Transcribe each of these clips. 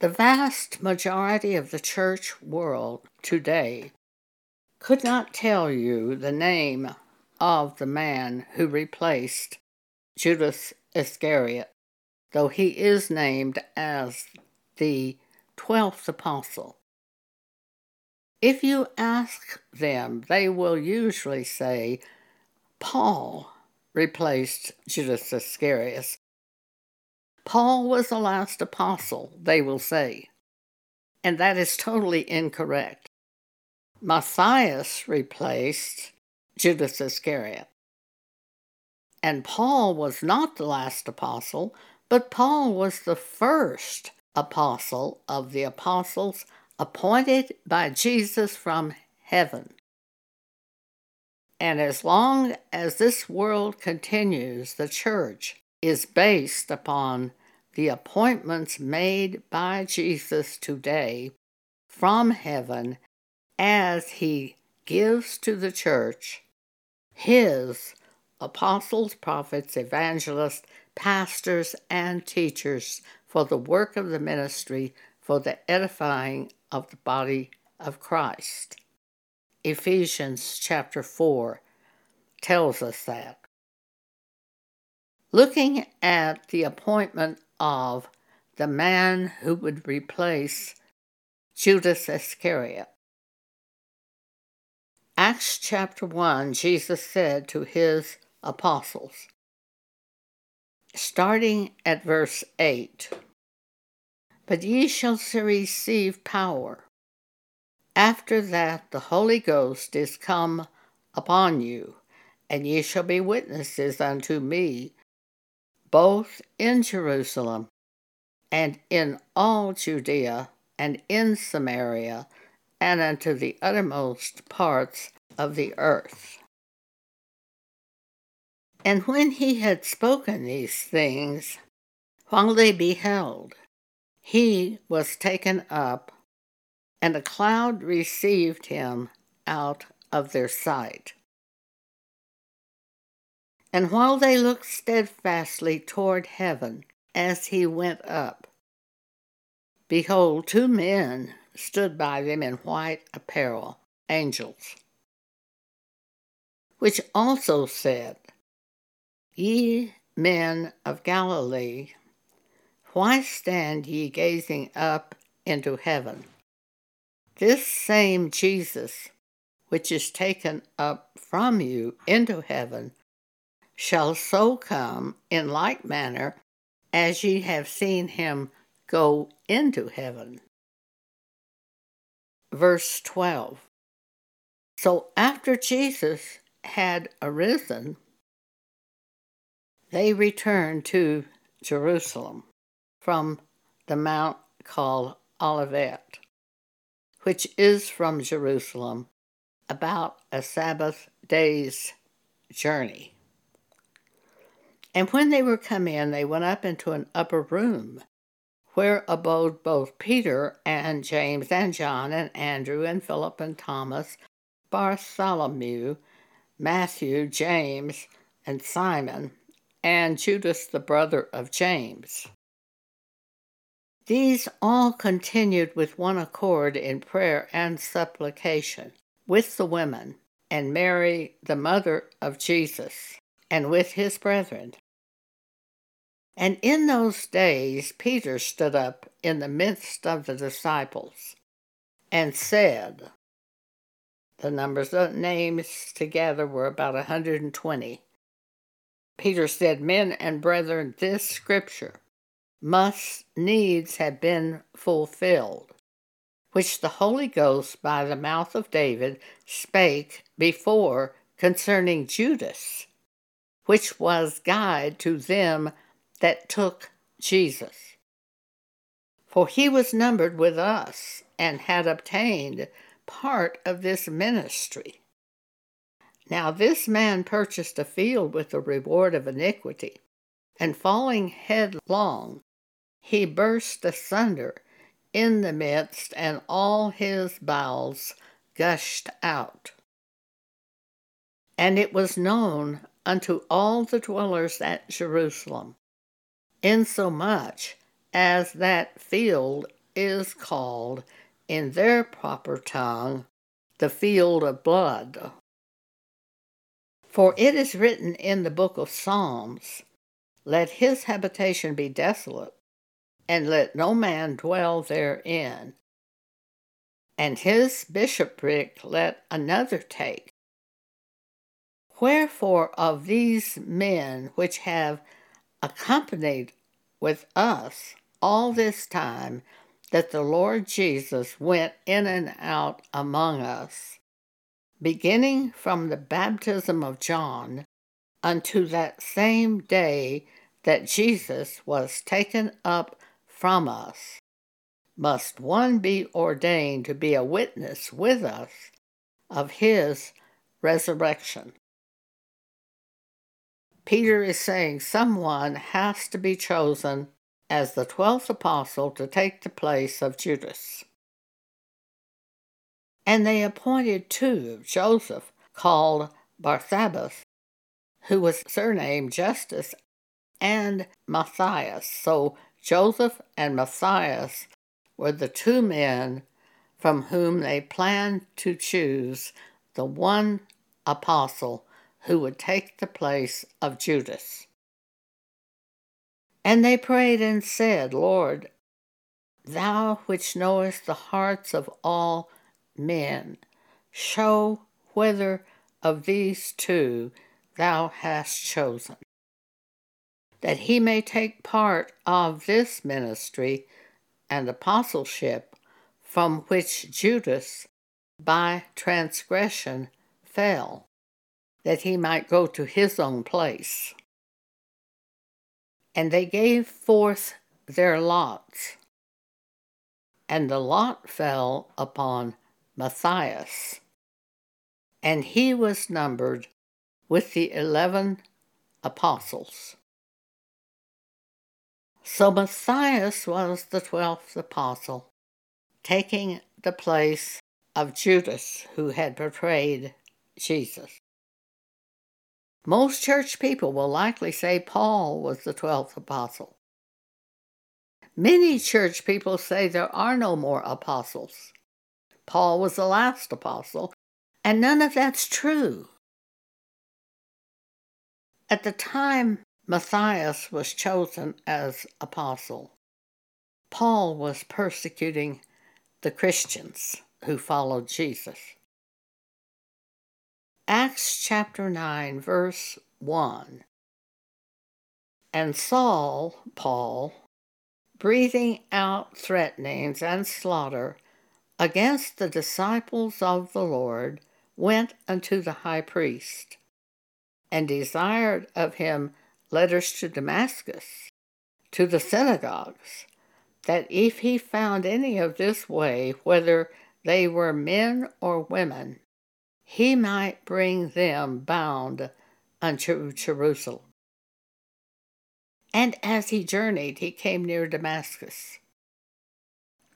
The vast majority of the church world today could not tell you the name of the man who replaced Judas Iscariot, though he is named as the twelfth apostle. If you ask them, they will usually say, Paul replaced Judas Iscariot. Paul was the last apostle, they will say. And that is totally incorrect. Matthias replaced Judas Iscariot. And Paul was not the last apostle, but Paul was the first apostle of the apostles appointed by Jesus from heaven. And as long as this world continues, the church is based upon the appointments made by Jesus today from heaven as he gives to the church his apostles, prophets, evangelists, pastors, and teachers for the work of the ministry for the edifying of the body of Christ. Ephesians chapter 4 tells us that. Looking at the appointment of the man who would replace Judas Iscariot. Acts chapter 1, Jesus said to his apostles, starting at verse 8 But ye shall receive power. After that, the Holy Ghost is come upon you, and ye shall be witnesses unto me both in Jerusalem and in all Judea and in Samaria and unto the uttermost parts of the earth. And when he had spoken these things, while they beheld, he was taken up, and a cloud received him out of their sight. And while they looked steadfastly toward heaven as he went up, behold, two men stood by them in white apparel, angels, which also said, Ye men of Galilee, why stand ye gazing up into heaven? This same Jesus, which is taken up from you into heaven, shall so come in like manner as ye have seen him go into heaven. Verse 12 So after Jesus had arisen, they returned to Jerusalem from the mount called Olivet, which is from Jerusalem about a Sabbath day's journey. And when they were come in, they went up into an upper room, where abode both Peter and James and John and Andrew and Philip and Thomas, Bartholomew, Matthew, James, and Simon, and Judas the brother of James. These all continued with one accord in prayer and supplication with the women, and Mary, the mother of Jesus, and with his brethren. And in those days Peter stood up in the midst of the disciples and said, the numbers of names together were about a 120. Peter said, Men and brethren, this scripture must needs have been fulfilled, which the Holy Ghost by the mouth of David spake before concerning Judas, which was guide to them that took Jesus. For he was numbered with us and had obtained part of this ministry. Now this man purchased a field with the reward of iniquity, and falling headlong, he burst asunder in the midst, and all his bowels gushed out. And it was known unto all the dwellers at Jerusalem, insomuch as that field is called, in their proper tongue, the field of blood. For it is written in the book of Psalms, Let his habitation be desolate, and let no man dwell therein. And his bishopric let another take. Wherefore of these men which have accompanied with us all this time that the Lord Jesus went in and out among us, beginning from the baptism of John unto that same day that Jesus was taken up from us, must one be ordained to be a witness with us of his resurrection. Peter is saying someone has to be chosen as the twelfth apostle to take the place of Judas. And they appointed two Joseph, called Barsabbas, who was surnamed Justus, and Matthias. So Joseph and Matthias were the two men from whom they planned to choose the one apostle who would take the place of Judas. And they prayed and said, Lord, thou which knowest the hearts of all men, show whether of these two thou hast chosen, that he may take part of this ministry and apostleship from which Judas by transgression fell that he might go to his own place. And they gave forth their lots, and the lot fell upon Matthias, and he was numbered with the eleven apostles. So Matthias was the twelfth apostle, taking the place of Judas, who had betrayed Jesus. Most church people will likely say Paul was the 12th apostle. Many church people say there are no more apostles. Paul was the last apostle, and none of that's true. At the time Matthias was chosen as apostle, Paul was persecuting the Christians who followed Jesus. Acts chapter 9, verse 1. And Saul, Paul, breathing out threatenings and slaughter against the disciples of the Lord, went unto the high priest, and desired of him letters to Damascus, to the synagogues, that if he found any of this way, whether they were men or women, he might bring them bound unto Jerusalem. And as he journeyed, he came near Damascus.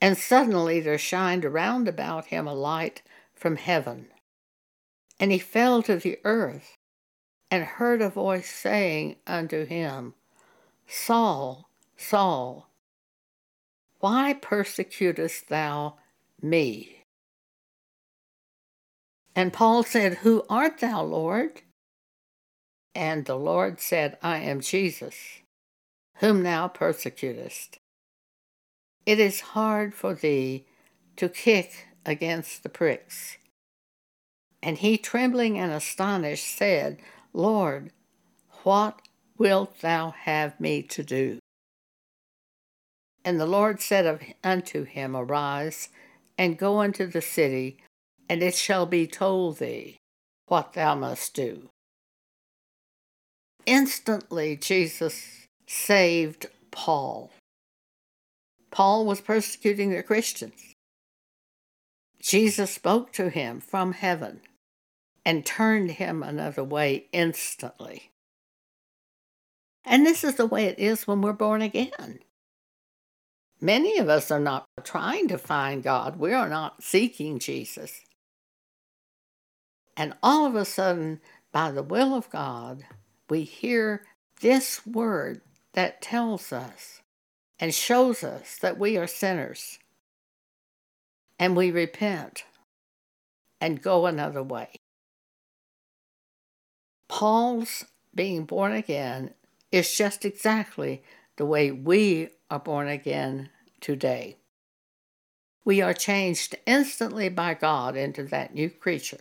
And suddenly there shined around about him a light from heaven. And he fell to the earth, and heard a voice saying unto him, Saul, Saul, why persecutest thou me? And Paul said, Who art thou, Lord? And the Lord said, I am Jesus, whom thou persecutest. It is hard for thee to kick against the pricks. And he, trembling and astonished, said, Lord, what wilt thou have me to do? And the Lord said unto him, Arise, and go into the city, and it shall be told thee what thou must do. Instantly, Jesus saved Paul. Paul was persecuting the Christians. Jesus spoke to him from heaven and turned him another way instantly. And this is the way it is when we're born again. Many of us are not trying to find God, we are not seeking Jesus. And all of a sudden, by the will of God, we hear this word that tells us and shows us that we are sinners and we repent and go another way. Paul's being born again is just exactly the way we are born again today. We are changed instantly by God into that new creature.